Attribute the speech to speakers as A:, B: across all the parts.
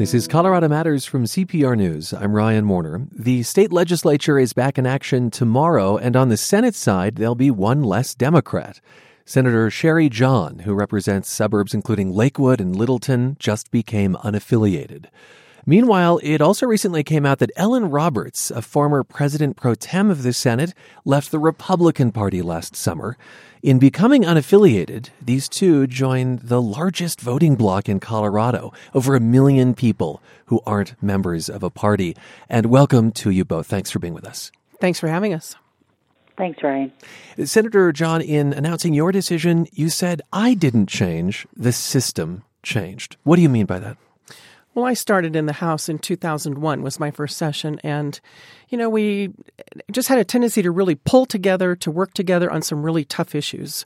A: This is Colorado Matters from CPR News. I'm Ryan Warner. The state legislature is back in action tomorrow, and on the Senate side, there'll be one less Democrat. Senator Cheri Jahn, who represents suburbs including Lakewood and Littleton, just became unaffiliated. Meanwhile, it also recently came out that Ellen Roberts, a former president pro tem of the Senate, left the Republican Party last summer. In becoming unaffiliated, these two joined the largest voting bloc in Colorado, over a million people who aren't members of a party. And welcome to you both. Thanks for being with us.
B: Thanks for having us.
C: Thanks, Ryan.
A: Senator Jahn, in announcing your decision, you said, I didn't change, the system changed. What do you mean by that?
B: Well, I started in the House in 2001 was my first session and you know, we just had a tendency to really pull together to work together on some really tough issues.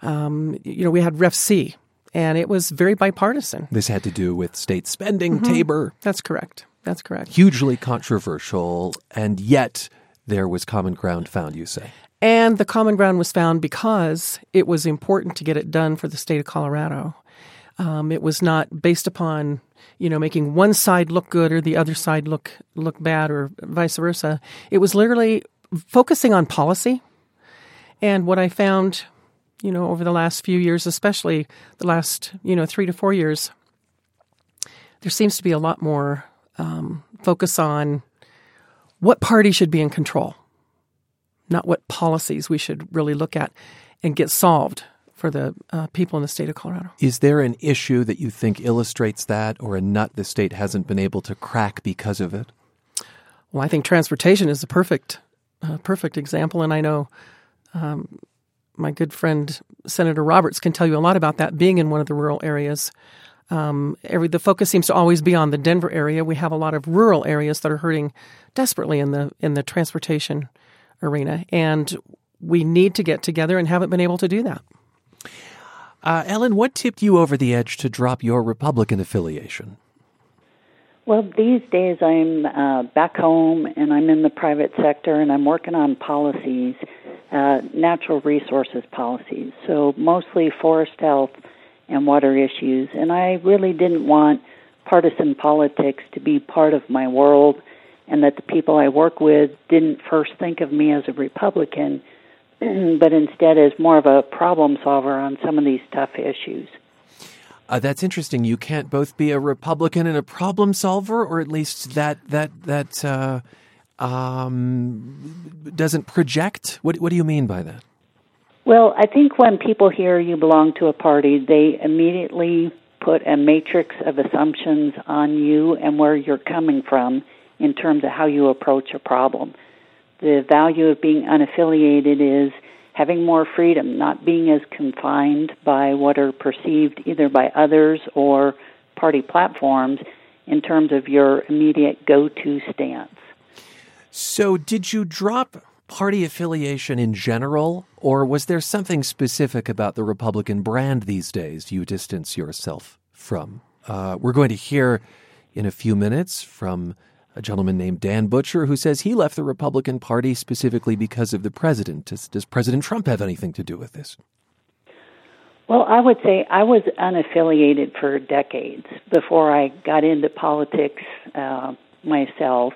B: Um, you know, we had Ref C and it was very bipartisan.
A: This had to do with state spending, mm-hmm. Tabor.
B: That's correct. That's correct.
A: Hugely controversial and yet there was common ground found, you say.
B: And the common ground was found because it was important to get it done for the state of Colorado. Um, it was not based upon you know, making one side look good or the other side look look bad or vice versa. It was literally focusing on policy. And what I found, you know, over the last few years, especially the last, you know, three to four years, there seems to be a lot more um, focus on what party should be in control, not what policies we should really look at and get solved for the uh, people in the state of Colorado.
A: Is there an issue that you think illustrates that, or a nut the state hasn't been able to crack because of it?
B: Well, I think transportation is a perfect, uh, perfect example, and I know um, my good friend Senator Roberts can tell you a lot about that. Being in one of the rural areas, um, every the focus seems to always be on the Denver area. We have a lot of rural areas that are hurting desperately in the in the transportation arena, and we need to get together and haven't been able to do that.
A: Uh, Ellen, what tipped you over the edge to drop your Republican affiliation?
C: Well, these days I'm uh, back home and I'm in the private sector and I'm working on policies, uh, natural resources policies. So mostly forest health and water issues. And I really didn't want partisan politics to be part of my world and that the people I work with didn't first think of me as a Republican but instead is more of a problem solver on some of these tough issues.
A: Uh, that's interesting. You can't both be a Republican and a problem solver, or at least that that that uh, um, doesn't project. What what do you mean by that?
C: Well, I think when people hear you belong to a party, they immediately put a matrix of assumptions on you and where you're coming from in terms of how you approach a problem the value of being unaffiliated is having more freedom, not being as confined by what are perceived either by others or party platforms in terms of your immediate go to stance.
A: So, did you drop party affiliation in general, or was there something specific about the Republican brand these days you distance yourself from? Uh, we're going to hear in a few minutes from a gentleman named Dan Butcher who says he left the Republican Party specifically because of the president. Does, does, President Trump have anything to do with this?
C: Well, I would say I was unaffiliated for decades before I got into politics uh, myself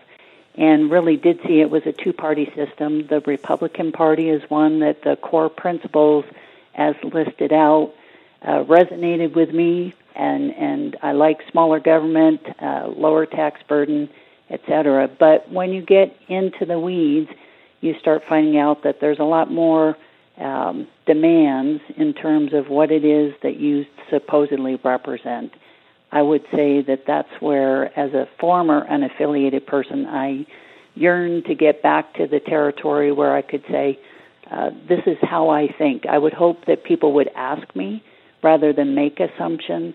C: and really did see it was a two party system. The Republican Party is one that the core principles, as listed out, uh, resonated with me, and, and I like smaller government, uh, lower tax burden etc. But when you get into the weeds, you start finding out that there's a lot more um, demands in terms of what it is that you supposedly represent. I would say that that's where, as a former unaffiliated person, I yearn to get back to the territory where I could say, uh, this is how I think. I would hope that people would ask me rather than make assumptions.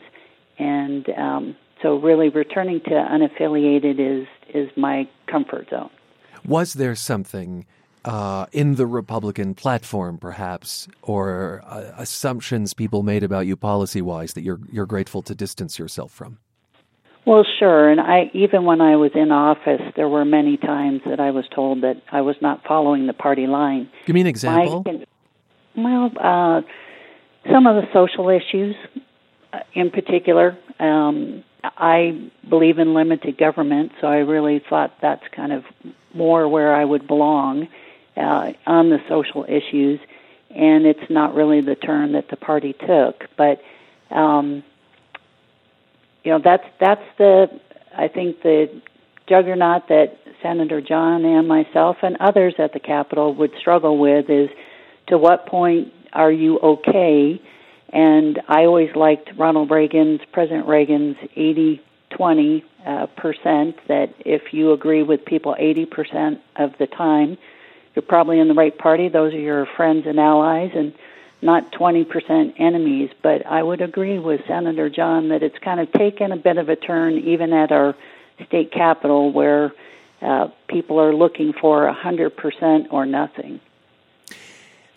C: And um, so, really, returning to unaffiliated is is my comfort zone.
A: Was there something uh, in the Republican platform, perhaps, or uh, assumptions people made about you policy wise that you're you're grateful to distance yourself from?
C: Well, sure. And I even when I was in office, there were many times that I was told that I was not following the party line.
A: Give me an example.
C: well, uh, some of the social issues, uh, in particular, um, I believe in limited government, so I really thought that's kind of more where I would belong uh, on the social issues. And it's not really the turn that the party took, but um, you know that's that's the I think the juggernaut that Senator Jahn and myself and others at the Capitol would struggle with is to what point are you okay? And I always liked Ronald Reagan's, President Reagan's 80 20 uh, percent, that if you agree with people 80 percent of the time, you're probably in the right party. Those are your friends and allies, and not 20 percent enemies. But I would agree with Senator Jahn that it's kind of taken a bit of a turn, even at our state capitol, where uh, people are looking for 100 percent or nothing.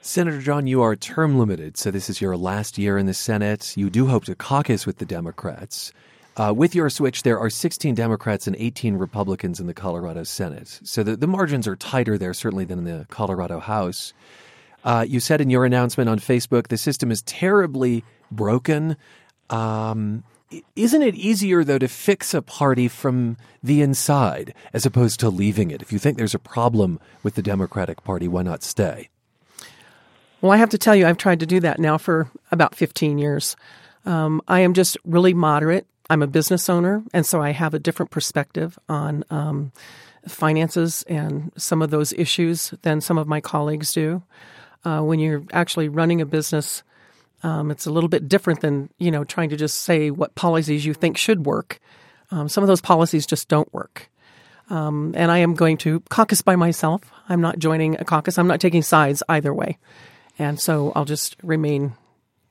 A: Senator Jahn, you are term limited, so this is your last year in the Senate. You do hope to caucus with the Democrats. Uh, with your switch, there are 16 Democrats and 18 Republicans in the Colorado Senate. So the, the margins are tighter there, certainly, than in the Colorado House. Uh, you said in your announcement on Facebook the system is terribly broken. Um, isn't it easier, though, to fix a party from the inside as opposed to leaving it? If you think there's a problem with the Democratic Party, why not stay?
B: Well, I have to tell you, I've tried to do that now for about 15 years. Um, I am just really moderate. I'm a business owner, and so I have a different perspective on um, finances and some of those issues than some of my colleagues do. Uh, when you're actually running a business, um, it's a little bit different than you know trying to just say what policies you think should work. Um, some of those policies just don't work. Um, and I am going to caucus by myself. I'm not joining a caucus. I'm not taking sides either way. And so I'll just remain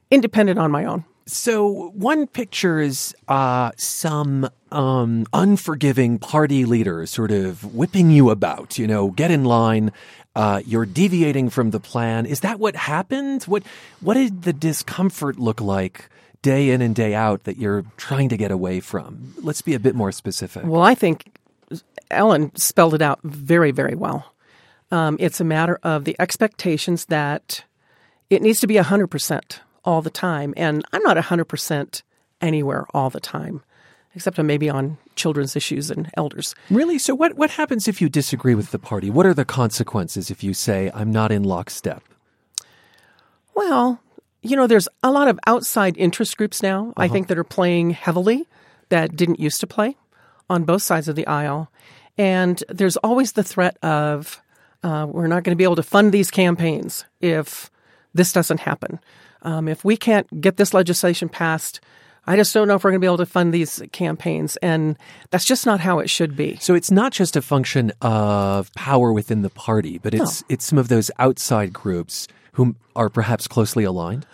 B: independent on my own.
A: So one picture is uh, some um, unforgiving party leader sort of whipping you about. You know, get in line. Uh, you're deviating from the plan. Is that what happened? What What did the discomfort look like day in and day out that you're trying to get away from? Let's be a bit more specific.
B: Well, I think Ellen spelled it out very, very well. Um, it's a matter of the expectations that it needs to be 100% all the time. And I'm not 100% anywhere all the time, except maybe on children's issues and elders.
A: Really? So, what, what happens if you disagree with the party? What are the consequences if you say, I'm not in lockstep?
B: Well, you know, there's a lot of outside interest groups now, uh-huh. I think, that are playing heavily that didn't used to play on both sides of the aisle. And there's always the threat of uh, we're not going to be able to fund these campaigns if this doesn't happen. Um, if we can't get this legislation passed, I just don't know if we're going to be able to fund these campaigns. And that's just not how it should be.
A: So it's not just a function of power within the party, but it's no. it's some of those outside groups who are perhaps closely aligned.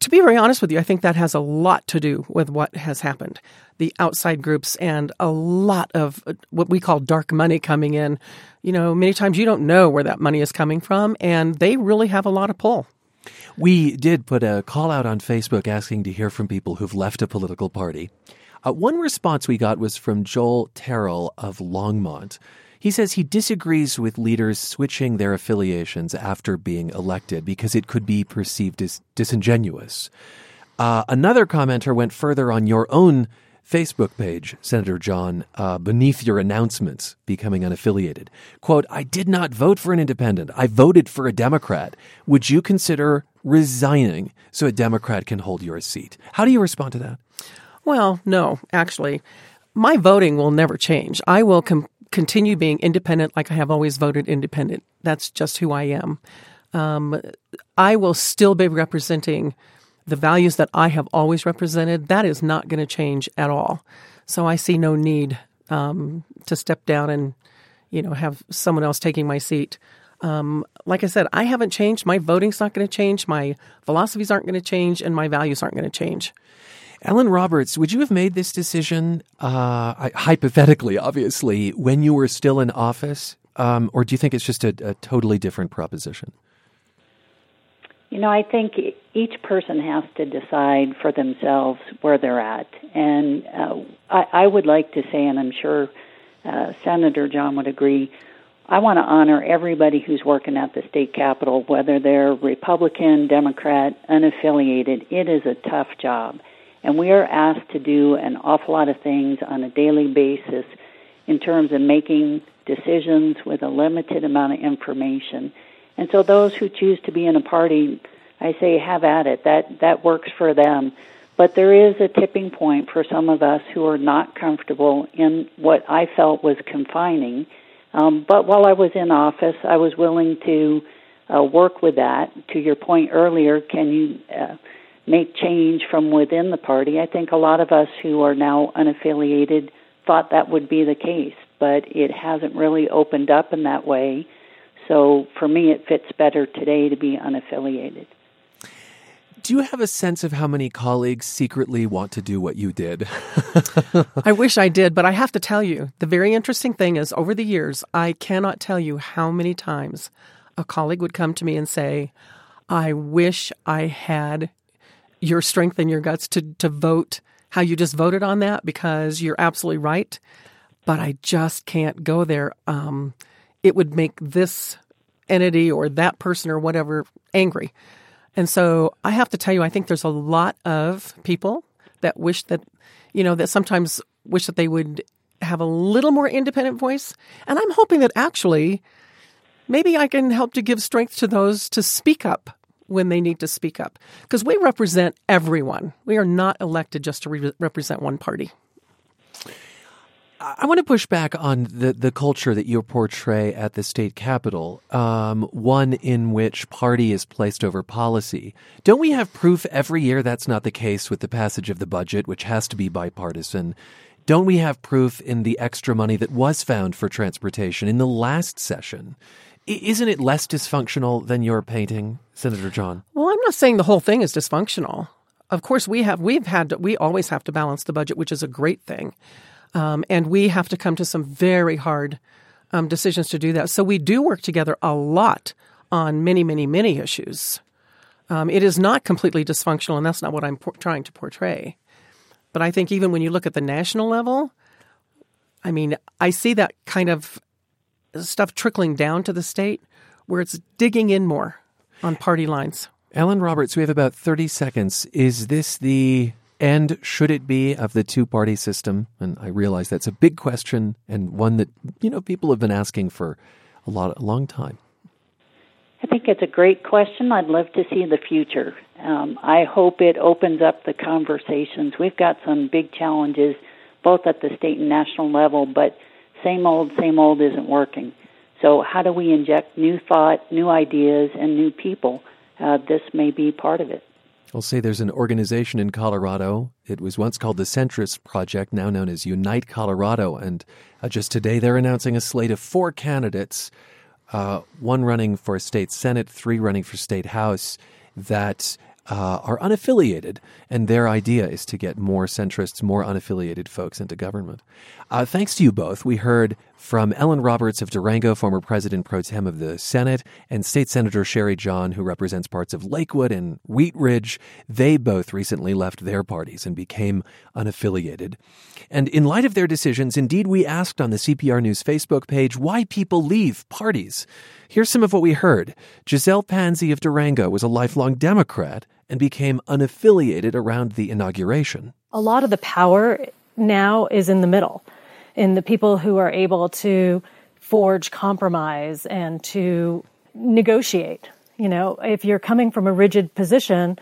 B: To be very honest with you, I think that has a lot to do with what has happened. The outside groups and a lot of uh, what we call dark money coming in. You know, many times you don't know where that money is coming from, and they really have a lot of pull.
A: We did put a call out on Facebook asking to hear from people who've left a political party. Uh, one response we got was from Joel Terrell of Longmont. He says he disagrees with leaders switching their affiliations after being elected because it could be perceived as disingenuous. Uh, another commenter went further on your own Facebook page, Senator Jahn, uh, beneath your announcements becoming unaffiliated. Quote, I did not vote for an independent. I voted for a Democrat. Would you consider resigning so a Democrat can hold your seat? How do you respond to that?
B: Well, no, actually. My voting will never change. I will com- continue being independent like I have always voted independent. That's just who I am. Um, I will still be representing the values that I have always represented, that is not going to change at all. So I see no need um, to step down and, you know, have someone else taking my seat. Um, like I said, I haven't changed. My voting's not going to change. My philosophies aren't going to change, and my values aren't going to change.
A: Ellen Roberts, would you have made this decision, uh, hypothetically, obviously, when you were still in office? Um, or do you think it's just a, a totally different proposition?
C: You know, I think each person has to decide for themselves where they're at. And uh, I, I would like to say, and I'm sure uh, Senator Jahn would agree, I want to honor everybody who's working at the state capitol, whether they're Republican, Democrat, unaffiliated. It is a tough job. And we are asked to do an awful lot of things on a daily basis in terms of making decisions with a limited amount of information. And so those who choose to be in a party, I say have at it. That that works for them. But there is a tipping point for some of us who are not comfortable in what I felt was confining. Um, but while I was in office, I was willing to uh, work with that. To your point earlier, can you uh, make change from within the party? I think a lot of us who are now unaffiliated thought that would be the case, but it hasn't really opened up in that way. So for me, it fits better today to be unaffiliated.
A: Do you have a sense of how many colleagues secretly want to do what you did?
B: I wish I did, but I have to tell you, the very interesting thing is over the years, I cannot tell you how many times a colleague would come to me and say, I wish I had your strength and your guts to, to vote how you just voted on that because you're absolutely right, but I just can't go there. Um, it would make this entity or that person or whatever angry. And so I have to tell you, I think there's a lot of people that wish that, you know, that sometimes wish that they would have a little more independent voice. And I'm hoping that actually maybe I can help to give strength to those to speak up when they need to speak up. Because we represent everyone. We are not elected just to re- represent one party.
A: I want to push back on the, the culture that you portray at the state capitol, um, one in which party is placed over policy. Don't we have proof every year that's not the case with the passage of the budget, which has to be bipartisan? Don't we have proof in the extra money that was found for transportation in the last session? Isn't it less dysfunctional than you're painting, Senator Jahn?
B: Well, I'm not saying the whole thing is dysfunctional. Of course, we have we've had to, we always have to balance the budget, which is a great thing, um, and we have to come to some very hard um, decisions to do that. So we do work together a lot on many, many, many issues. Um, it is not completely dysfunctional, and that's not what I'm por- trying to portray. But I think even when you look at the national level, I mean, I see that kind of stuff trickling down to the state where it's digging in more on party lines.
A: Ellen Roberts, we have about 30 seconds. Is this the end, should it be, of the two party system? And I realize that's a big question and one that, you know, people have been asking for a lot a long time.
C: I think it's a great question. I'd love to see in the future. Um, I hope it opens up the conversations. We've got some big challenges, both at the state and national level, but same old, same old isn't working. So, how do we inject new thought, new ideas, and new people? Uh, this may be part of it.
A: I'll say there's an organization in Colorado. It was once called the Centrist Project, now known as Unite Colorado. And uh, just today, they're announcing a slate of four candidates uh, one running for state Senate, three running for state House that uh, are unaffiliated, and their idea is to get more centrists, more unaffiliated folks into government. Uh, thanks to you both, we heard from Ellen Roberts of Durango, former president pro tem of the Senate, and State Senator Cheri Jahn, who represents parts of Lakewood and Wheat Ridge. They both recently left their parties and became unaffiliated. And in light of their decisions, indeed, we asked on the CPR News Facebook page why people leave parties. Here's some of what we heard. Giselle Panzi of Durango was a lifelong Democrat and became unaffiliated around the inauguration.
D: A lot of the power now is in the middle, in the people who are able to forge compromise and to negotiate. You know, if you're coming from a rigid position,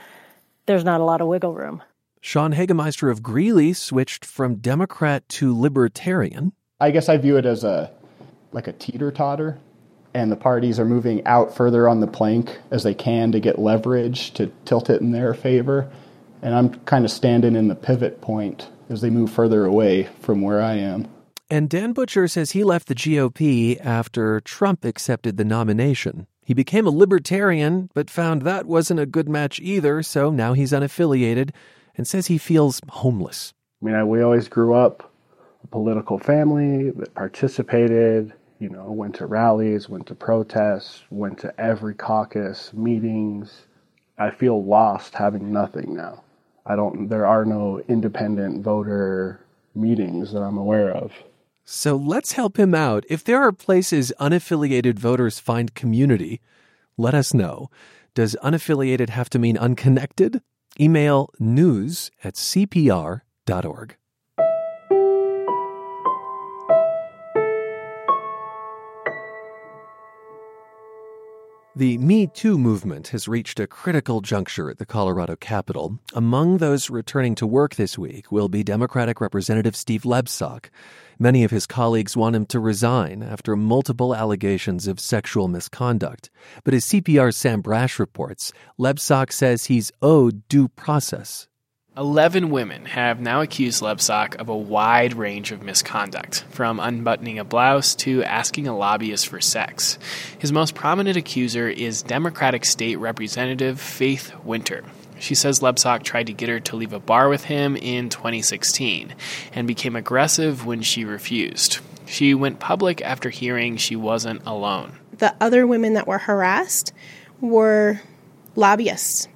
D: there's not a lot of wiggle room.
A: Sean Hagemeister of Greeley switched from Democrat to Libertarian.
E: I guess I view it as a like a teeter totter and the parties are moving out further on the plank as they can to get leverage to tilt it in their favor. And I'm kind of standing in the pivot point as they move further away from where I am.
A: And Dan Butcher says he left the GOP after Trump accepted the nomination. He became a libertarian, but found that wasn't a good match either, so now he's unaffiliated and says he feels homeless.
F: I mean, I, we always grew up a political family that participated you know, went to rallies, went to protests, went to every caucus, meetings. I feel lost having nothing now. I don't, there are no independent voter meetings that I'm aware of.
A: So let's help him out. If there are places unaffiliated voters find community, let us know. Does unaffiliated have to mean unconnected? Email news at cpr.org. The Me Too movement has reached a critical juncture at the Colorado Capitol. Among those returning to work this week will be Democratic Representative Steve Lebsock. Many of his colleagues want him to resign after multiple allegations of sexual misconduct. But as CPR's Sam Brasch reports, Lebsock says he's owed due process
G: 11 women have now accused Lebsock of a wide range of misconduct, from unbuttoning a blouse to asking a lobbyist for sex. His most prominent accuser is Democratic State Representative Faith Winter. She says Lebsock tried to get her to leave a bar with him in 2016 and became aggressive when she refused. She went public after hearing she wasn't alone.
H: The other women that were harassed were lobbyists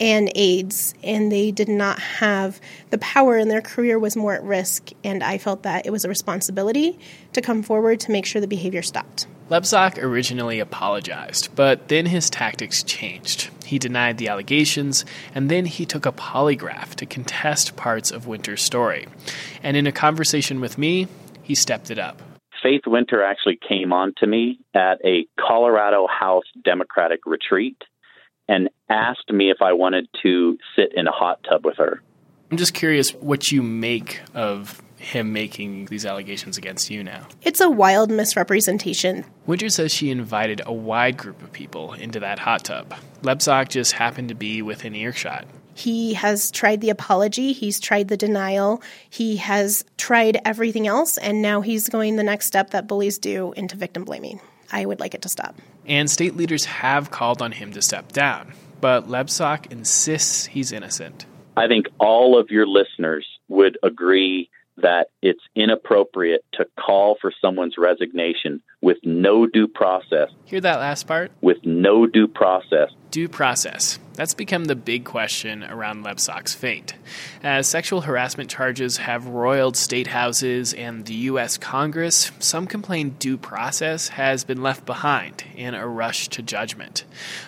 H: and aides, and they did not have the power, and their career was more at risk. And I felt that it was a responsibility to come forward to make sure the behavior stopped.
G: Lebsock originally apologized, but then his tactics changed. He denied the allegations, and then he took a polygraph to contest parts of Winter's story. And in a conversation with me, he stepped it up.
I: Faith Winter actually came on to me at a Colorado House Democratic retreat and asked me if I wanted to sit in a hot tub with her.
G: I'm just curious what you make of him making these allegations against you now.
H: It's a wild misrepresentation.
G: Winter says she invited a wide group of people into that hot tub. Lebsock just happened to be within earshot.
H: He has tried the apology, he's tried the denial, he has tried everything else, and now he's going the next step that bullies do into victim blaming. I would like it to stop.
G: And state leaders have called on him to step down, but Lebsock insists he's innocent.
I: I think all of your listeners would agree that it's inappropriate to call for someone's resignation with no due process.
G: Hear that last part?
I: With no due process.
G: Due process. That's become the big question around Lebsock's fate. As sexual harassment charges have roiled state houses and the U.S. Congress, some complain due process has been left behind in a rush to judgment.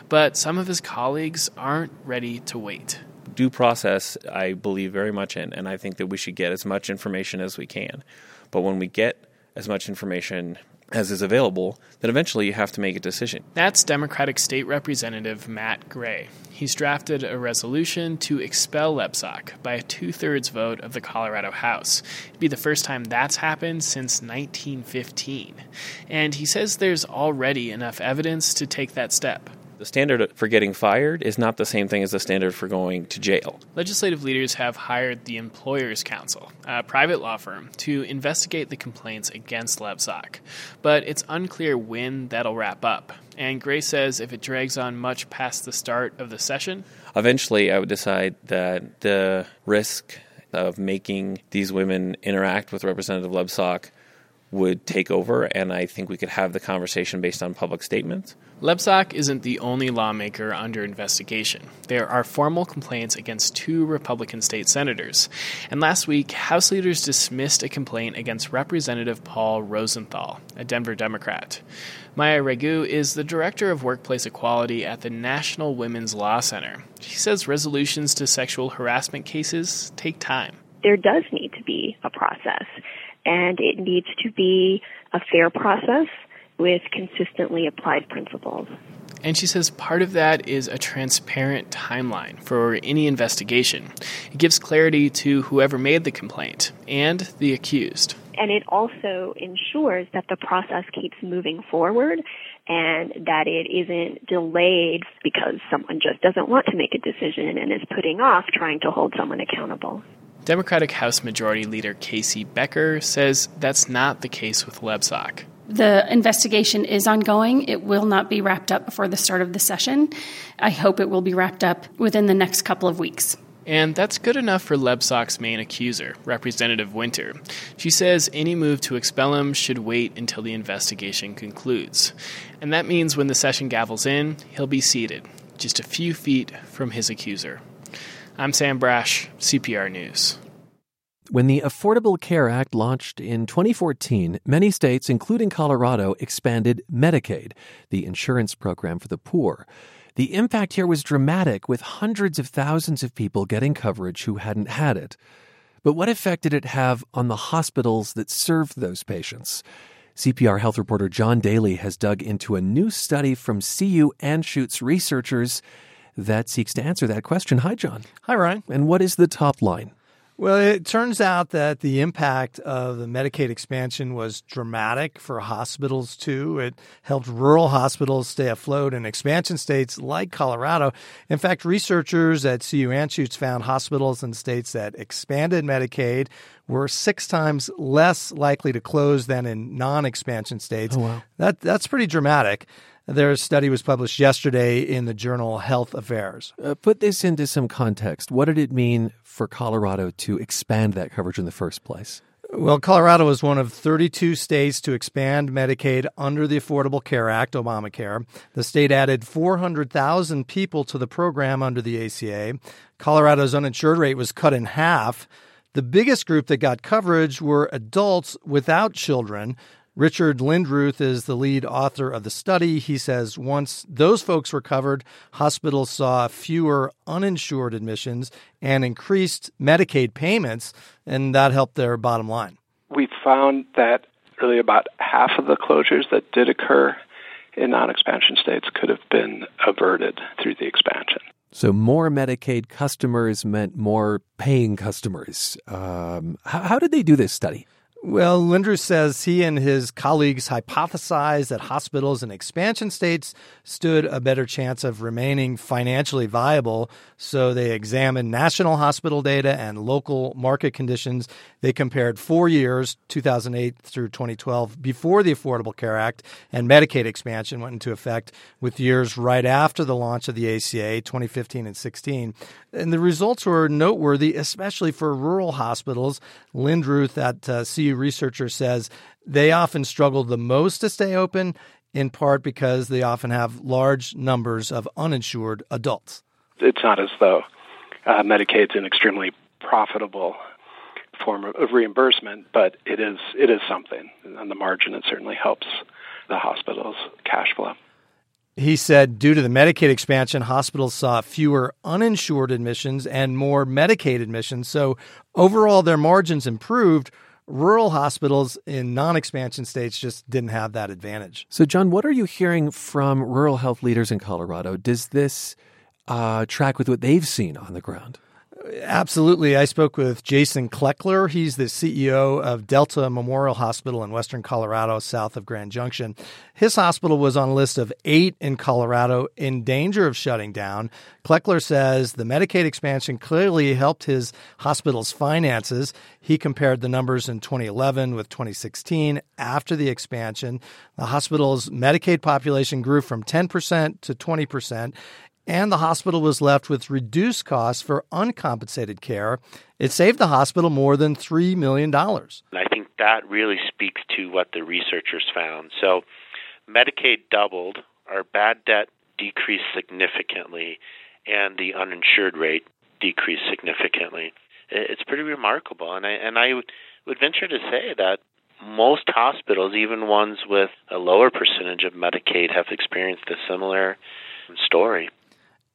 G: But some of his colleagues aren't ready to wait
J: due process, I believe very much in, and I think that we should get as much information as we can. But when we get as much information as is available, then eventually you have to make a decision.
G: That's Democratic State Representative Matt Gray. He's drafted a resolution to expel Lebsock by a two thirds vote of the Colorado House. It'd be the first time that's happened since 1915. And he says there's already enough evidence to take that step.
J: The standard for getting fired is not the same thing as the standard for going to jail.
G: Legislative leaders have hired the Employers Council, a private law firm, to investigate the complaints against Lebsock. But it's unclear when that'll wrap up. And Gray says if it drags on much past the start of the session,
J: eventually I would decide that the risk of making these women interact with Representative Lebsock would take over, and I think we could have the conversation based on public statements.
G: Lebsock isn't the only lawmaker under investigation. There are formal complaints against two Republican state senators. And last week, House leaders dismissed a complaint against Representative Paul Rosenthal, a Denver Democrat. Maya Raghu is the director of workplace equality at the National Women's Law Center. She says resolutions to sexual harassment cases take time.
K: There does need to be a process, and it needs to be a fair process with consistently applied principles.
G: And she says part of that is a transparent timeline for any investigation. It gives clarity to whoever made the complaint and the accused.
K: And it also ensures that the process keeps moving forward and that it isn't delayed because someone just doesn't want to make a decision and is putting off trying to hold someone accountable.
G: Democratic House Majority Leader KC Becker says that's not the case with Lebsock.
L: The investigation is ongoing. It will not be wrapped up before the start of the session. I hope it will be wrapped up within the next couple of weeks.
G: And that's good enough for Lebsock's main accuser, Representative Winter. She says any move to expel him should wait until the investigation concludes. And that means when the session gavels in, he'll be seated, just a few feet from his accuser. I'm Sam Brasch, CPR News.
A: When the Affordable Care Act launched in 2014, many states, including Colorado, expanded Medicaid, the insurance program for the poor. The impact here was dramatic, with hundreds of thousands of people getting coverage who hadn't had it. But what effect did it have on the hospitals that served those patients? CPR health reporter John Daley has dug into a new study from CU Anschutz researchers that seeks to answer that question. Hi, John.
M: Hi, Ryan.
A: And what is the top line?
M: Well, it turns out that the impact of the Medicaid expansion was dramatic for hospitals too. It helped rural hospitals stay afloat in expansion states like Colorado. In fact, researchers at CU Anschutz found hospitals in states that expanded Medicaid were six times less likely to close than in non-expansion states.
A: Oh, wow.
M: That that's pretty dramatic. Their study was published yesterday in the journal Health Affairs.
A: Uh, put this into some context. What did it mean for Colorado to expand that coverage in the first place?
M: Well, Colorado was one of 32 states to expand Medicaid under the Affordable Care Act, Obamacare. The state added 400,000 people to the program under the ACA. Colorado's uninsured rate was cut in half. The biggest group that got coverage were adults without children. Richard Lindrooth is the lead author of the study. He says once those folks were covered, hospitals saw fewer uninsured admissions and increased Medicaid payments, and that helped their bottom line.
F: We found that really about half of the closures that did occur in non expansion states could have been averted through the expansion.
A: So, more Medicaid customers meant more paying customers. Um, how, how did they do this study?
M: Well, Lindrooth says he and his colleagues hypothesized that hospitals in expansion states stood a better chance of remaining financially viable. So they examined national hospital data and local market conditions. They compared four years, 2008 through 2012, before the Affordable Care Act and Medicaid expansion went into effect, with years right after the launch of the ACA, 2015 and 16. And the results were noteworthy, especially for rural hospitals. Lindrooth at uh, CU Researcher says they often struggle the most to stay open, in part because they often have large numbers of uninsured adults.
F: It's not as though uh, Medicaid's an extremely profitable form of reimbursement, but it is it is something. On the margin, it certainly helps the hospital's cash flow.
M: He said due to the Medicaid expansion, hospitals saw fewer uninsured admissions and more Medicaid admissions. So overall, their margins improved. Rural hospitals in non expansion states just didn't have that advantage.
A: So, John, what are you hearing from rural health leaders in Colorado? Does this uh, track with what they've seen on the ground?
M: Absolutely. I spoke with Jason Cleckler. He's the CEO of Delta Memorial Hospital in Western Colorado, south of Grand Junction. His hospital was on a list of eight in Colorado in danger of shutting down. Cleckler says the Medicaid expansion clearly helped his hospital's finances. He compared the numbers in 2011 with 2016 after the expansion. The hospital's Medicaid population grew from 10% to 20%, and the hospital was left with reduced costs for uncompensated care. It saved the hospital more than $3 million.
N: I think that really speaks to what the researchers found. So, Medicaid doubled, our bad debt decreased significantly, and the uninsured rate decreased significantly. It's pretty remarkable, and I and I would, would venture to say that most hospitals, even ones with a lower percentage of Medicaid, have experienced a similar story.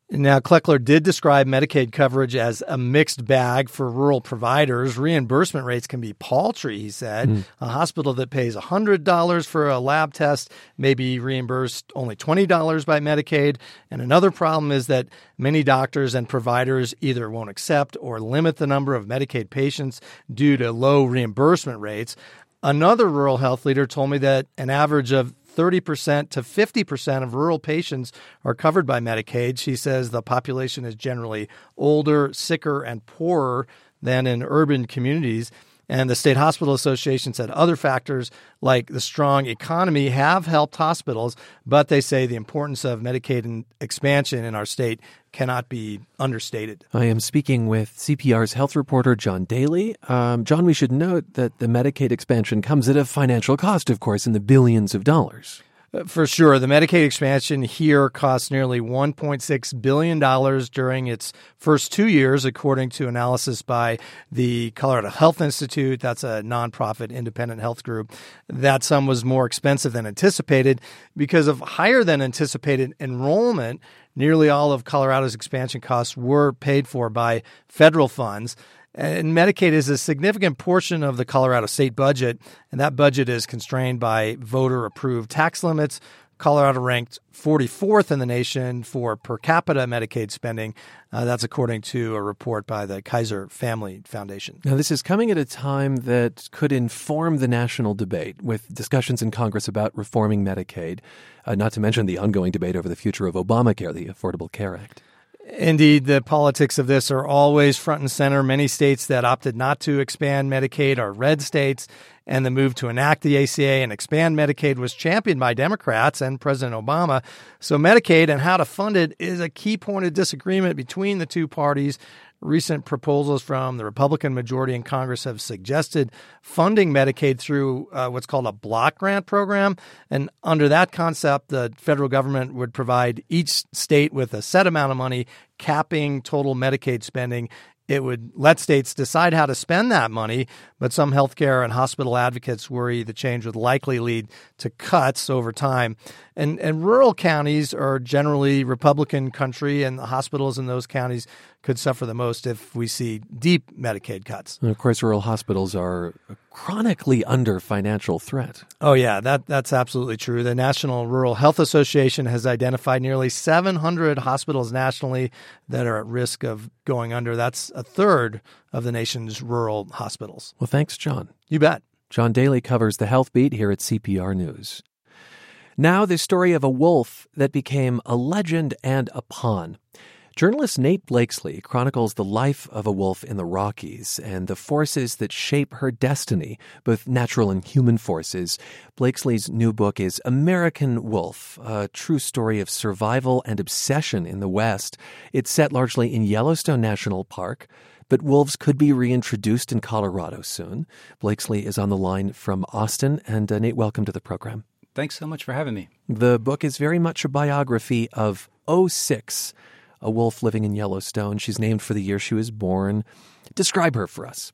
M: Now, Cleckler did describe Medicaid coverage as a mixed bag for rural providers. Reimbursement rates can be paltry, he said. Mm. A hospital that pays $100 for a lab test may be reimbursed only $20 by Medicaid. And another problem is that many doctors and providers either won't accept or limit the number of Medicaid patients due to low reimbursement rates. Another rural health leader told me that an average of 30% to 50% of rural patients are covered by Medicaid. She says the population is generally older, sicker, and poorer than in urban communities. And the State Hospital Association said other factors like the strong economy have helped hospitals, but they say the importance of Medicaid expansion in our state cannot be understated.
A: I am speaking with CPR's health reporter, John Daley. Um, John, we should note that the Medicaid expansion comes at a financial cost, of course, in the billions of dollars.
M: For sure. The Medicaid expansion here cost nearly $1.6 billion during its first two years, according to analysis by the Colorado Health Institute. That's a nonprofit independent health group. That sum was more expensive than anticipated because of higher than anticipated enrollment. Nearly all of Colorado's expansion costs were paid for by federal funds. And Medicaid is a significant portion of the Colorado state budget, and that budget is constrained by voter approved tax limits. Colorado ranked 44th in the nation for per capita Medicaid spending. Uh, that's according to a report by the Kaiser Family Foundation.
A: Now, this is coming at a time that could inform the national debate with discussions in Congress about reforming Medicaid, uh, not to mention the ongoing debate over the future of Obamacare, the Affordable Care Act.
M: Indeed, the politics of this are always front and center. Many states that opted not to expand Medicaid are red states, and the move to enact the ACA and expand Medicaid was championed by Democrats and President Obama. So, Medicaid and how to fund it is a key point of disagreement between the two parties. Recent proposals from the Republican majority in Congress have suggested funding Medicaid through uh, what's called a block grant program. And under that concept, the federal government would provide each state with a set amount of money, capping total Medicaid spending it would let states decide how to spend that money, but some healthcare and hospital advocates worry the change would likely lead to cuts over time. And, and rural counties are generally Republican country, and the hospitals in those counties could suffer the most if we see deep Medicaid cuts.
A: And of course, rural hospitals are chronically under financial threat.
M: Oh yeah, that that's absolutely true. The National Rural Health Association has identified nearly 700 hospitals nationally that are at risk of going under. That's a third of the nation's rural hospitals.
A: Well, thanks, John.
M: You bet.
A: John Daley covers the health beat here at CPR News. Now, the story of a wolf that became a legend and a pawn. Journalist Nate Blakeslee chronicles the life of a wolf in the Rockies and the forces that shape her destiny, both natural and human forces. Blakeslee's new book is American Wolf, a true story of survival and obsession in the West. It's set largely in Yellowstone National Park. But wolves could be reintroduced in Colorado soon. Blakeslee is on the line from Austin. And uh, Nate, welcome to the program.
O: Thanks so much for having me.
A: The book is very much a biography of 06 a wolf living in Yellowstone. She's named for the year she was born. Describe her for us.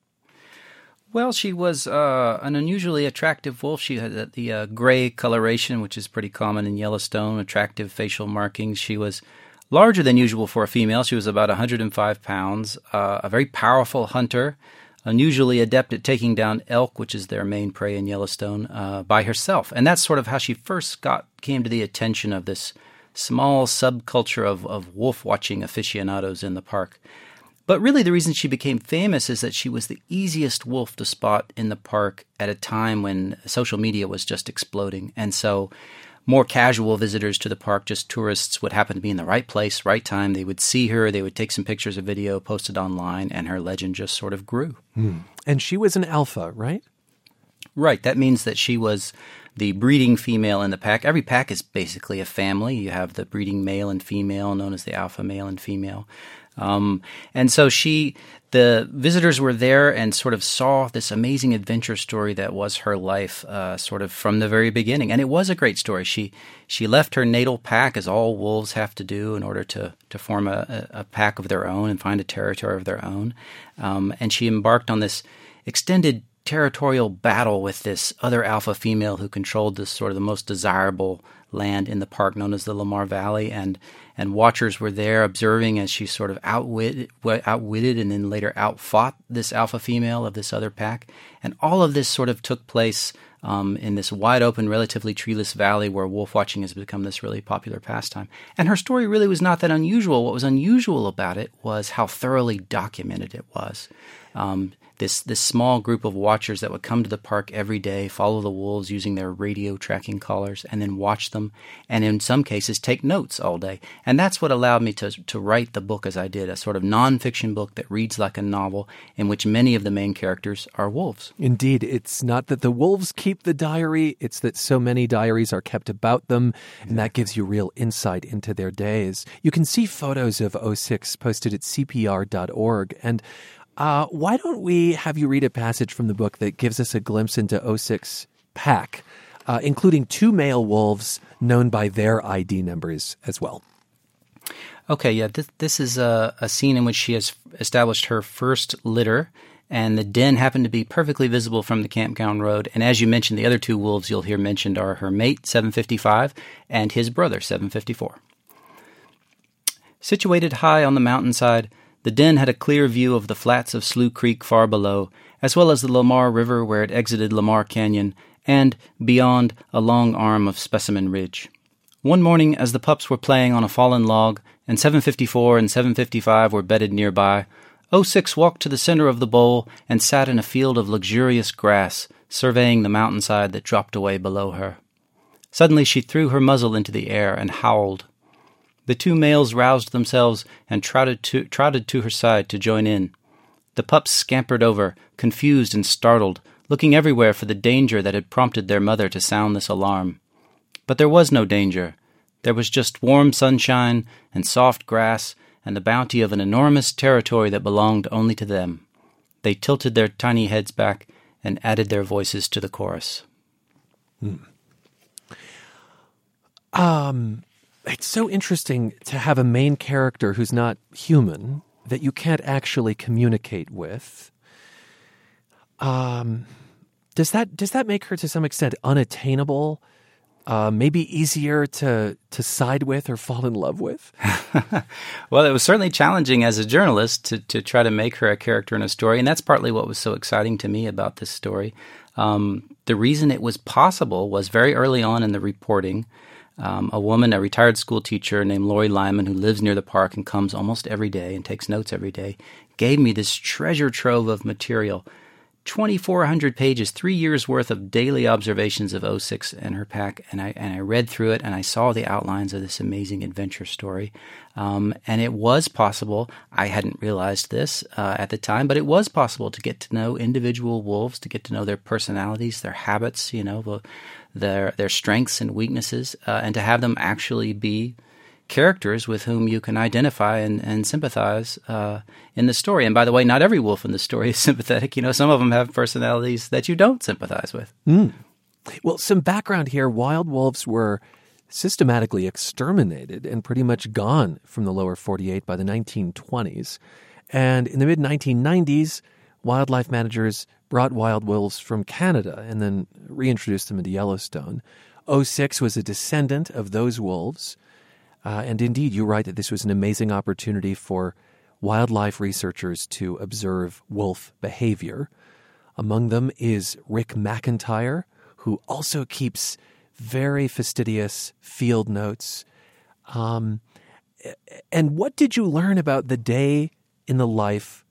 O: Well, she was uh, an unusually attractive wolf. She had the uh, gray coloration, which is pretty common in Yellowstone, attractive facial markings. She was larger than usual for a female. She was about 105 pounds, uh, a very powerful hunter, unusually adept at taking down elk, which is their main prey in Yellowstone, uh, by herself. And that's sort of how she first got came to the attention of this small subculture of, of wolf watching aficionados in the park. But really, the reason she became famous is that she was the easiest wolf to spot in the park at a time when social media was just exploding. And so, more casual visitors to the park, just tourists, would happen to be in the right place, right time. They would see her, they would take some pictures of video, post it online, and her legend just sort of grew.
A: Hmm. And she was an alpha, right?
O: Right. That means that she was the breeding female in the pack. Every pack is basically a family. You have the breeding male and female, known as the alpha male and female. Um, and so she, the visitors were there and sort of saw this amazing adventure story that was her life, uh, sort of from the very beginning. And it was a great story. She she left her natal pack, as all wolves have to do, in order to to form a, a pack of their own and find a territory of their own. Um, and she embarked on this extended territorial battle with this other alpha female who controlled this sort of the most desirable land in the park known as the Lamar Valley and and watchers were there observing as she sort of outwitted, outwitted and then later outfought this alpha female of this other pack and all of this sort of took place um, in this wide open, relatively treeless valley where wolf watching has become this really popular pastime. And her story really was not that unusual. What was unusual about it was how thoroughly documented it was. Um, this this small group of watchers that would come to the park every day, follow the wolves using their radio tracking collars, and then watch them, and in some cases take notes all day. And that's what allowed me to to write the book as I did, a sort of nonfiction book that reads like a novel, in which many of the main characters are wolves.
A: Indeed, it's not that the wolves keep the diary; it's that so many diaries are kept about them, and that gives you real insight into their days. You can see photos of 06 posted at cpr.org, and uh, why don't we have you read a passage from the book that gives us a glimpse into 06 Pack? uh, including two male wolves known by their ID numbers as well.
O: Okay, yeah, this, this is a, a scene in which she has established her first litter, and the den happened to be perfectly visible from the campground road. And as you mentioned, the other two wolves you'll hear mentioned are her mate, 755, and his brother, 754. Situated high on the mountainside, the den had a clear view of the flats of Slough Creek far below, as well as the Lamar River where it exited Lamar Canyon, and, beyond, a long arm of Specimen Ridge. One morning, as the pups were playing on a fallen log, and 754 and 755 were bedded nearby, 06 walked to the center of the bowl and sat in a field of luxurious grass, surveying the mountainside that dropped away below her. Suddenly she threw her muzzle into the air and howled. The two males roused themselves and trotted to, trotted to her side to join in. The pups scampered over, confused and startled, looking everywhere for the danger that had prompted their mother to sound this alarm. But there was no danger. There was just warm sunshine and soft grass and the bounty of an enormous territory that belonged only to them. They tilted their tiny heads back and added their voices to the chorus.
A: Hmm. Um, it's so interesting to have a main character who's not human that you can't actually communicate with. Um, does that does that make her to some extent unattainable? Uh, maybe easier to to side with or fall in love with.
O: well, it was certainly challenging as a journalist to to try to make her a character in a story, and that's partly what was so exciting to me about this story. Um, the reason it was possible was very early on in the reporting. Um, a woman, a retired school teacher named Laurie Lyman, who lives near the park and comes almost every day and takes notes every day, gave me this treasure trove of material 2,400 pages, three years worth of daily observations of 06 and her pack, and I and I read through it and I saw the outlines of this amazing adventure story. Um, and it was possible. I hadn't realized this uh, at the time, but it was possible to get to know individual wolves, to get to know their personalities, their habits, you know, the, their their strengths and weaknesses, uh, and to have them actually be characters with whom you can identify and, and sympathize uh, in the story. And by the way, not every wolf in the story is sympathetic. You know, some of them have personalities that you don't sympathize with.
A: Mm. Well, some background here wild wolves were systematically exterminated and pretty much gone from the lower 48 by the 1920s. And in the mid 1990s, wildlife managers brought wild wolves from Canada and then reintroduced them into Yellowstone. 06 was a descendant of those wolves. Uh, and indeed, you write that this was an amazing opportunity for wildlife researchers to observe wolf behavior. Among them is Rick McIntyre, who also keeps very fastidious field notes. Um, and what did you learn about the day in the life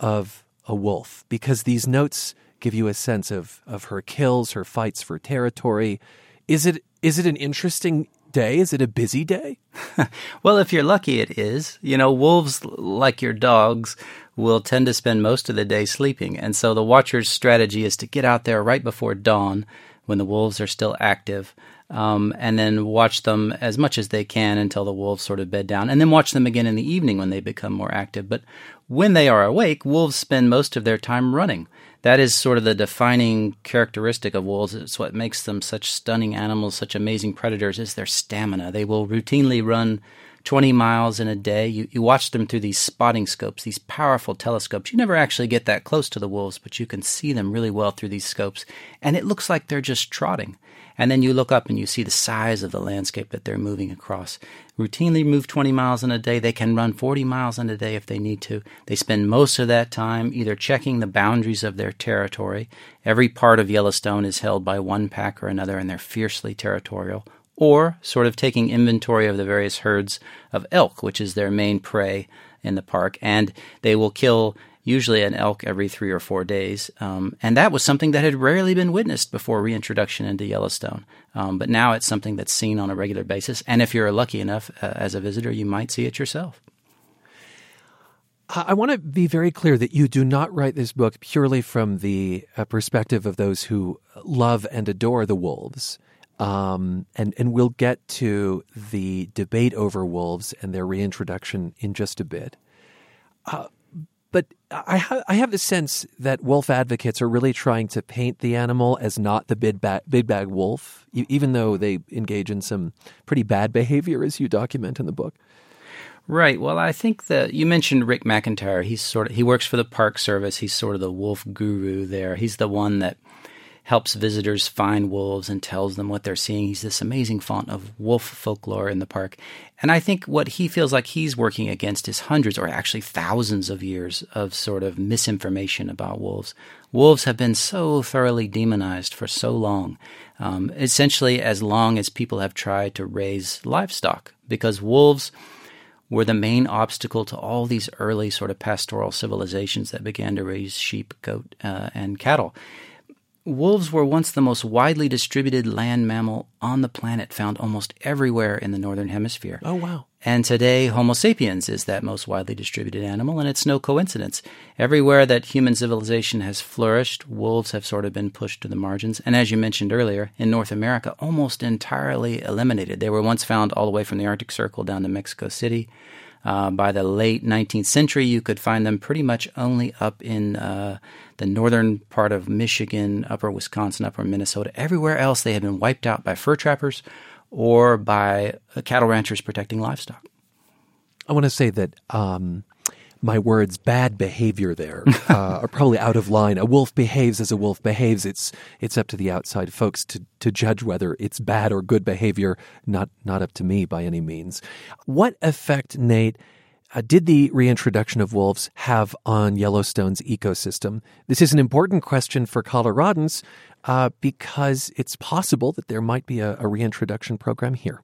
A: of a wolf? Because these notes give you a sense of, of her kills, her fights for territory. Is it is it an interesting day? Is it a busy day?
O: well, if you're lucky, it is. You know, wolves, like your dogs, will tend to spend most of the day sleeping. And so the watcher's strategy is to get out there right before dawn when the wolves are still active. Um, and then watch them as much as they can until the wolves sort of bed down, and then watch them again in the evening when they become more active. But when they are awake, wolves spend most of their time running that is sort of the defining characteristic of wolves. It's what makes them such stunning animals, such amazing predators, is their stamina. They will routinely run 20 miles in a day. You, you watch them through these spotting scopes, these powerful telescopes. You never actually get that close to the wolves, but you can see them really well through these scopes. And it looks like they're just trotting. And then you look up and you see the size of the landscape that they're moving across. Routinely move 20 miles in a day. They can run 40 miles in a day if they need to. They spend most of that time either checking the boundaries of their territory. Every part of Yellowstone is held by one pack or another, and they're fiercely territorial. Or sort of taking inventory of the various herds of elk, which is their main prey in the park. And they will kill usually an elk every three or four days. Um, and that was something that had rarely been witnessed before reintroduction into Yellowstone. Um, but now it's something that's seen on a regular basis. And if you're lucky enough uh, as a visitor, you might see it yourself.
A: I want to be very clear that you do not write this book purely from the uh, perspective of those who love and adore the wolves. Um, and, and we'll get to the debate over wolves and their reintroduction in just a bit. Uh, but I, ha- I have the sense that wolf advocates are really trying to paint the animal as not the big bag, big bag wolf, e- even though they engage in some pretty bad behavior, as you document in the book.
O: Right. Well, I think that you mentioned Rick McIntyre. He's sort of he works for the Park Service. He's sort of the wolf guru there. He's the one that helps visitors find wolves and tells them what they're seeing. He's this amazing font of wolf folklore in the park. And I think what he feels like he's working against is hundreds or actually thousands of years of sort of misinformation about wolves. Wolves have been so thoroughly demonized for so long, um, essentially as long as people have tried to raise livestock, because wolves were the main obstacle to all these early sort of pastoral civilizations that began to raise sheep, goat, uh, and cattle. Wolves were once the most widely distributed land mammal on the planet, found almost everywhere in the northern hemisphere.
A: Oh, wow.
O: And today, Homo sapiens is that most widely distributed animal, and it's no coincidence. Everywhere that human civilization has flourished, wolves have sort of been pushed to the margins. And as you mentioned earlier, in North America, almost entirely eliminated. They were once found all the way from the Arctic Circle down to Mexico City. Uh, by the late 19th century, you could find them pretty much only up in uh, the northern part of Michigan, upper Wisconsin, upper Minnesota. Everywhere else, they had been wiped out by fur trappers or by uh, cattle ranchers protecting livestock.
A: I want to say that um, my words bad behavior there uh, are probably out of line. A wolf behaves as a wolf behaves. It's it's up to the outside folks to to judge whether it's bad or good behavior. Not not up to me by any means. What effect, Nate? Uh, did the reintroduction of wolves have on Yellowstone's ecosystem? This is an important question for Coloradans uh, because it's possible that there might be a, a reintroduction program here.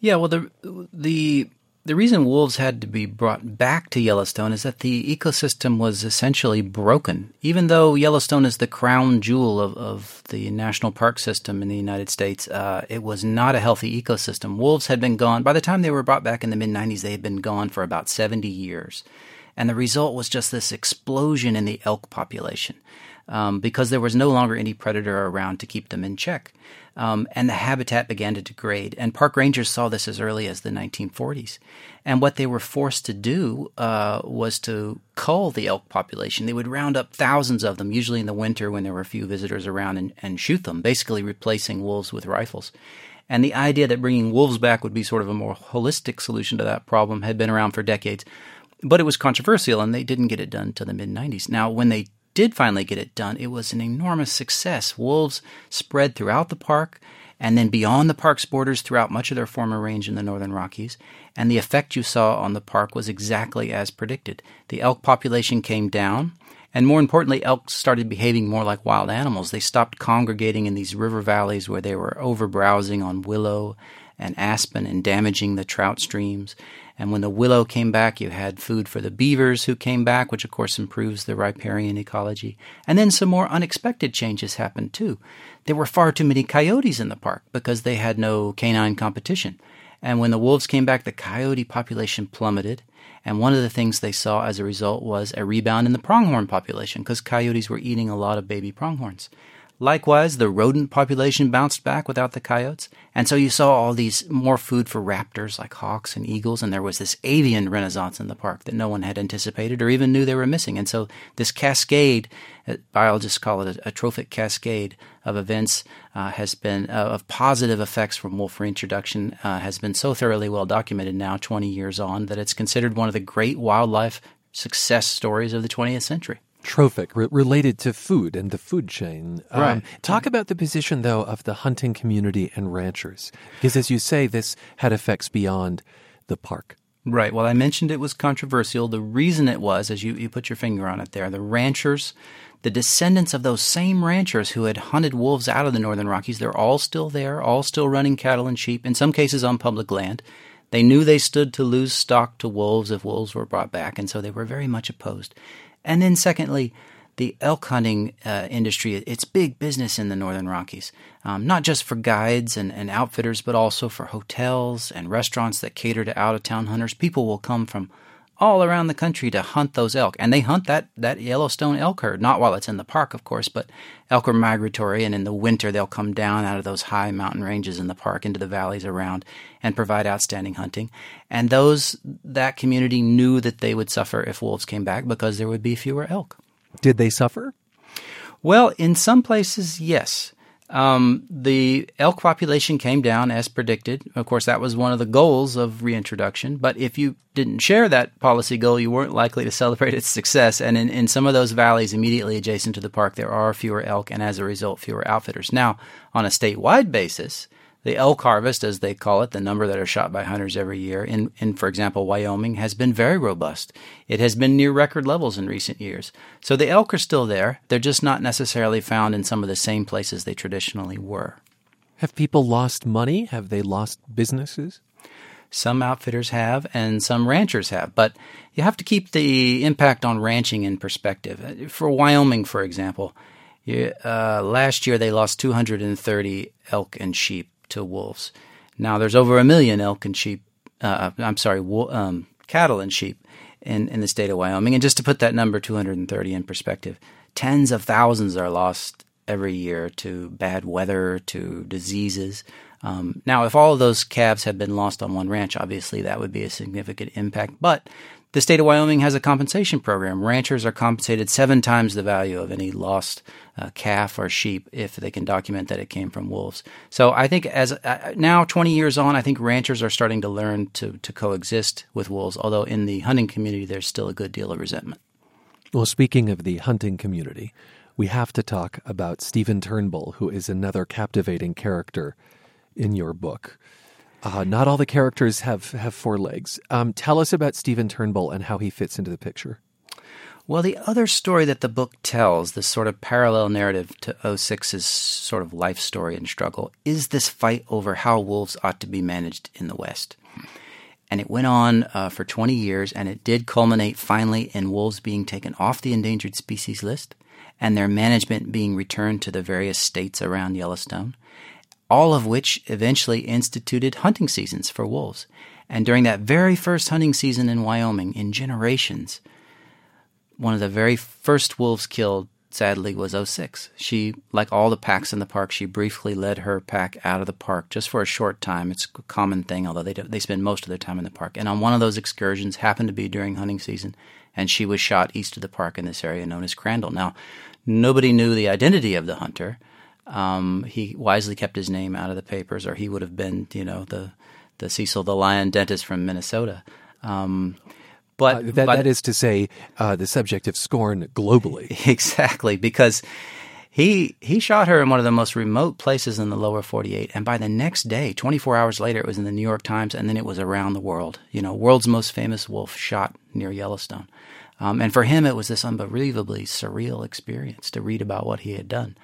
O: Yeah, well, the the the reason wolves had to be brought back to Yellowstone is that the ecosystem was essentially broken. Even though Yellowstone is the crown jewel of, of the national park system in the United States, uh, it was not a healthy ecosystem. Wolves had been gone. By the time they were brought back in the mid 90s, they had been gone for about 70 years. And the result was just this explosion in the elk population um, because there was no longer any predator around to keep them in check. Um, and the habitat began to degrade. And park rangers saw this as early as the 1940s. And what they were forced to do uh, was to cull the elk population. They would round up thousands of them, usually in the winter when there were few visitors around, and, and shoot them, basically replacing wolves with rifles. And the idea that bringing wolves back would be sort of a more holistic solution to that problem had been around for decades. But it was controversial, and they didn't get it done until the mid 90s. Now, when they did finally get it done, it was an enormous success. Wolves spread throughout the park and then beyond the park's borders throughout much of their former range in the northern Rockies, and the effect you saw on the park was exactly as predicted. The elk population came down, and more importantly, elk started behaving more like wild animals. They stopped congregating in these river valleys where they were over browsing on willow and aspen and damaging the trout streams. And when the willow came back, you had food for the beavers who came back, which of course improves the riparian ecology. And then some more unexpected changes happened too. There were far too many coyotes in the park because they had no canine competition. And when the wolves came back, the coyote population plummeted. And one of the things they saw as a result was a rebound in the pronghorn population because coyotes were eating a lot of baby pronghorns. Likewise, the rodent population bounced back without the coyotes. And so you saw all these more food for raptors like hawks and eagles. And there was this avian renaissance in the park that no one had anticipated or even knew they were missing. And so this cascade, uh, biologists call it a, a trophic cascade of events, uh, has been uh, of positive effects from wolf reintroduction, uh, has been so thoroughly well documented now, 20 years on, that it's considered one of the great wildlife success stories of the 20th century
A: trophic, re- related to food and the food chain.
O: Um, right.
A: Talk about the position, though, of the hunting community and ranchers. Because as you say, this had effects beyond the park.
O: Right. Well, I mentioned it was controversial. The reason it was, as you, you put your finger on it there, the ranchers, the descendants of those same ranchers who had hunted wolves out of the northern Rockies, they're all still there, all still running cattle and sheep, in some cases on public land. They knew they stood to lose stock to wolves if wolves were brought back, and so they were very much opposed. And then, secondly, the elk hunting uh, industry, it's big business in the Northern Rockies, um, not just for guides and, and outfitters, but also for hotels and restaurants that cater to out of town hunters. People will come from all around the country to hunt those elk. And they hunt that, that Yellowstone elk herd, not while it's in the park, of course, but elk are migratory, and in the winter they'll come down out of those high mountain ranges in the park into the valleys around and provide outstanding hunting. And those, that community knew that they would suffer if wolves came back because there would be fewer elk.
A: Did they suffer?
O: Well, in some places, yes. Um, the elk population came down as predicted. Of course, that was one of the goals of reintroduction. But if you didn't share that policy goal, you weren't likely to celebrate its success. And in, in some of those valleys immediately adjacent to the park, there are fewer elk, and as a result, fewer outfitters. Now, on a statewide basis, the elk harvest, as they call it, the number that are shot by hunters every year, in, in, for example, Wyoming, has been very robust. It has been near record levels in recent years. So the elk are still there. They're just not necessarily found in some of the same places they traditionally were.
A: Have people lost money? Have they lost businesses?
O: Some outfitters have, and some ranchers have. But you have to keep the impact on ranching in perspective. For Wyoming, for example, uh, last year they lost 230 elk and sheep to wolves. Now there's over a million elk and sheep. Uh, I'm sorry, wo- um, cattle and sheep in in the state of Wyoming. And just to put that number 230 in perspective, tens of thousands are lost every year to bad weather, to diseases. Um, now, if all of those calves had been lost on one ranch, obviously that would be a significant impact. But the state of Wyoming has a compensation program. Ranchers are compensated seven times the value of any lost uh, calf or sheep if they can document that it came from wolves. So I think as uh, now 20 years on, I think ranchers are starting to learn to to coexist with wolves. Although in the hunting community, there's still a good deal of resentment.
A: Well, speaking of the hunting community, we have to talk about Stephen Turnbull, who is another captivating character in your book. Uh, not all the characters have, have four legs. Um, tell us about Stephen Turnbull and how he fits into the picture.
O: Well, the other story that the book tells, this sort of parallel narrative to 06's sort of life story and struggle, is this fight over how wolves ought to be managed in the West. And it went on uh, for 20 years, and it did culminate finally in wolves being taken off the endangered species list and their management being returned to the various states around Yellowstone all of which eventually instituted hunting seasons for wolves. And during that very first hunting season in Wyoming, in generations, one of the very first wolves killed, sadly, was 06. She, like all the packs in the park, she briefly led her pack out of the park just for a short time. It's a common thing, although they, they spend most of their time in the park. And on one of those excursions, happened to be during hunting season, and she was shot east of the park in this area known as Crandall. Now, nobody knew the identity of the hunter. Um, he wisely kept his name out of the papers, or he would have been, you know, the the Cecil the Lion dentist from Minnesota. Um, but
A: uh, that, that is to say, uh, the subject of scorn globally.
O: Exactly, because he he shot her in one of the most remote places in the lower 48 and by the next day 24 hours later it was in the new york times and then it was around the world you know world's most famous wolf shot near yellowstone um, and for him it was this unbelievably surreal experience to read about what he had done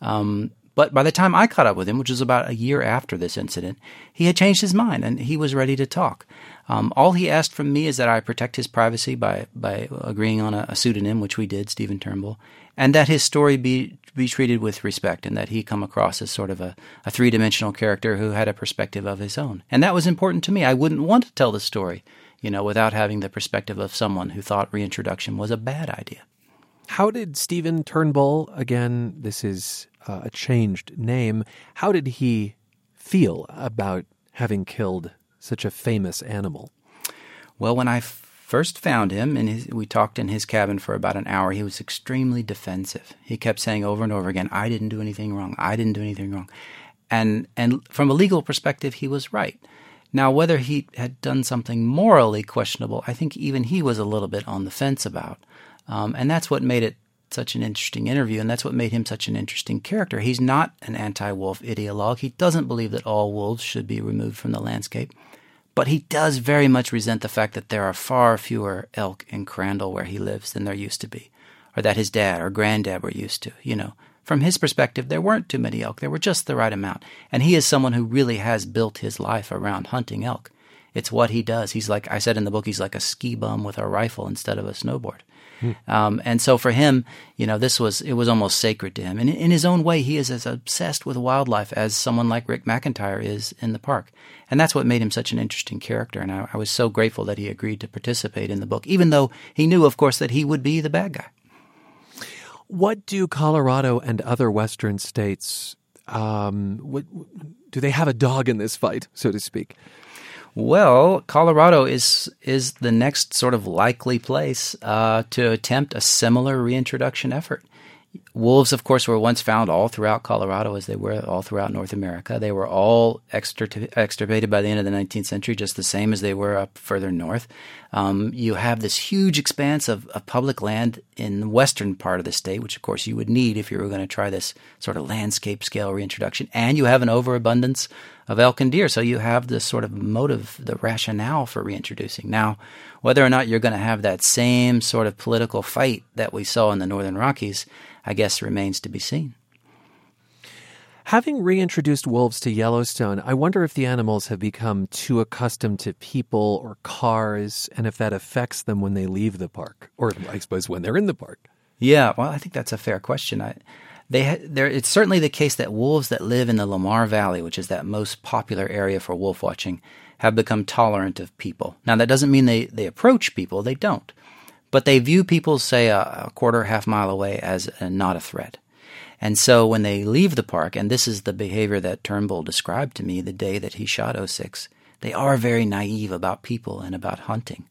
O: um, but by the time I caught up with him, which was about a year after this incident, he had changed his mind and he was ready to talk. Um, all he asked from me is that I protect his privacy by, by agreeing on a, a pseudonym, which we did, Stephen Turnbull, and that his story be, be treated with respect and that he come across as sort of a, a three dimensional character who had a perspective of his own. And that was important to me. I wouldn't want to tell the story, you know, without having the perspective of someone who thought reintroduction was a bad idea.
A: How did Stephen Turnbull, again, this is uh, a changed name, how did he feel about having killed such a famous animal?
O: Well, when I first found him and we talked in his cabin for about an hour, he was extremely defensive. He kept saying over and over again, "I didn't do anything wrong. I didn't do anything wrong." And and from a legal perspective, he was right. Now, whether he had done something morally questionable, I think even he was a little bit on the fence about. Um, and that's what made it such an interesting interview, and that's what made him such an interesting character. He's not an anti wolf ideologue. He doesn't believe that all wolves should be removed from the landscape. But he does very much resent the fact that there are far fewer elk in Crandall where he lives than there used to be, or that his dad or granddad were used to. You know, from his perspective, there weren't too many elk. There were just the right amount. And he is someone who really has built his life around hunting elk. It's what he does. He's like I said in the book, he's like a ski bum with a rifle instead of a snowboard. Um, and so for him, you know, this was it was almost sacred to him. And in his own way, he is as obsessed with wildlife as someone like Rick McIntyre is in the park. And that's what made him such an interesting character. And I, I was so grateful that he agreed to participate in the book, even though he knew, of course, that he would be the bad guy.
A: What do Colorado and other Western states? Um, what, do they have a dog in this fight, so to speak?
O: Well, Colorado is is the next sort of likely place uh, to attempt a similar reintroduction effort. Wolves, of course, were once found all throughout Colorado, as they were all throughout North America. They were all extirpated by the end of the 19th century, just the same as they were up further north. Um, you have this huge expanse of, of, public land in the western part of the state, which, of course, you would need if you were going to try this sort of landscape scale reintroduction. And you have an overabundance of elk and deer, so you have this sort of motive, the rationale for reintroducing. Now, whether or not you're going to have that same sort of political fight that we saw in the Northern Rockies, I guess remains to be seen.
A: Having reintroduced wolves to Yellowstone, I wonder if the animals have become too accustomed to people or cars, and if that affects them when they leave the park, or I suppose when they're in the park.
O: Yeah, well, I think that's a fair question. I, they there, it's certainly the case that wolves that live in the Lamar Valley, which is that most popular area for wolf watching, have become tolerant of people. Now, that doesn't mean they, they approach people; they don't but they view people, say, a, a quarter, half mile away as a, not a threat. And so when they leave the park, and this is the behavior that Turnbull described to me the day that he shot 06, they are very naive about people and about hunting.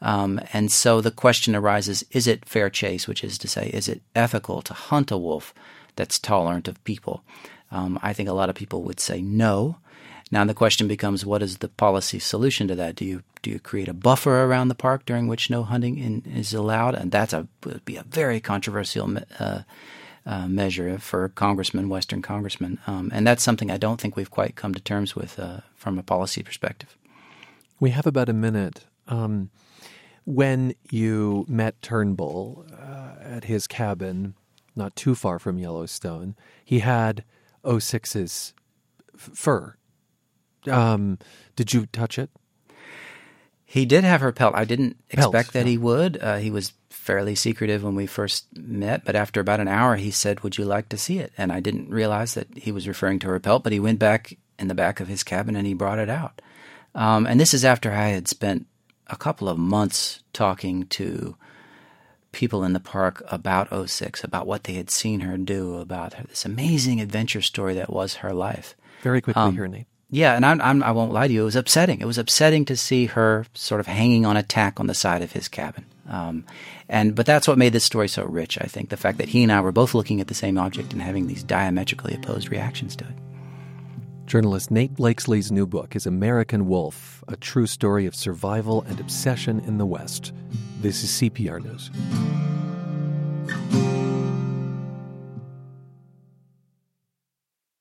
O: Um, and so the question arises is it fair chase, which is to say, is it ethical to hunt a wolf that's tolerant of people? Um, I think a lot of people would say no. Now the question becomes, what is the policy solution to that? Do you do you create a buffer around the park during which no hunting in, is allowed? And that's a would be a very controversial uh, uh, measure for congressmen, Western congressmen, um, and that's something I don't think we've quite come to terms with uh, from a policy perspective.
A: We have about a minute. Um, when you met Turnbull uh, at his cabin, not too far from Yellowstone, he had 06's fur um, did you touch it?
O: He did have her pelt. I didn't pelt, expect that yeah. he would. Uh, he was fairly secretive when we first met, but after about an hour, he said, "Would you like to see it?" And I didn't realize that he was referring to her pelt. But he went back in the back of his cabin and he brought it out. Um, and this is after I had spent a couple of months talking to people in the park about 06, about what they had seen her do, about her, this amazing adventure story that was her life.
A: Very quickly um, here, Nate.
O: Yeah, and I'm, I'm, I will not lie to you. It was upsetting. It was upsetting to see her sort of hanging on a tack on the side of his cabin. Um, and but that's what made this story so rich. I think the fact that he and I were both looking at the same object and having these diametrically opposed reactions to it.
A: Journalist Nate Blakeslee's new book is American Wolf: A True Story of Survival and Obsession in the West. This is CPR News.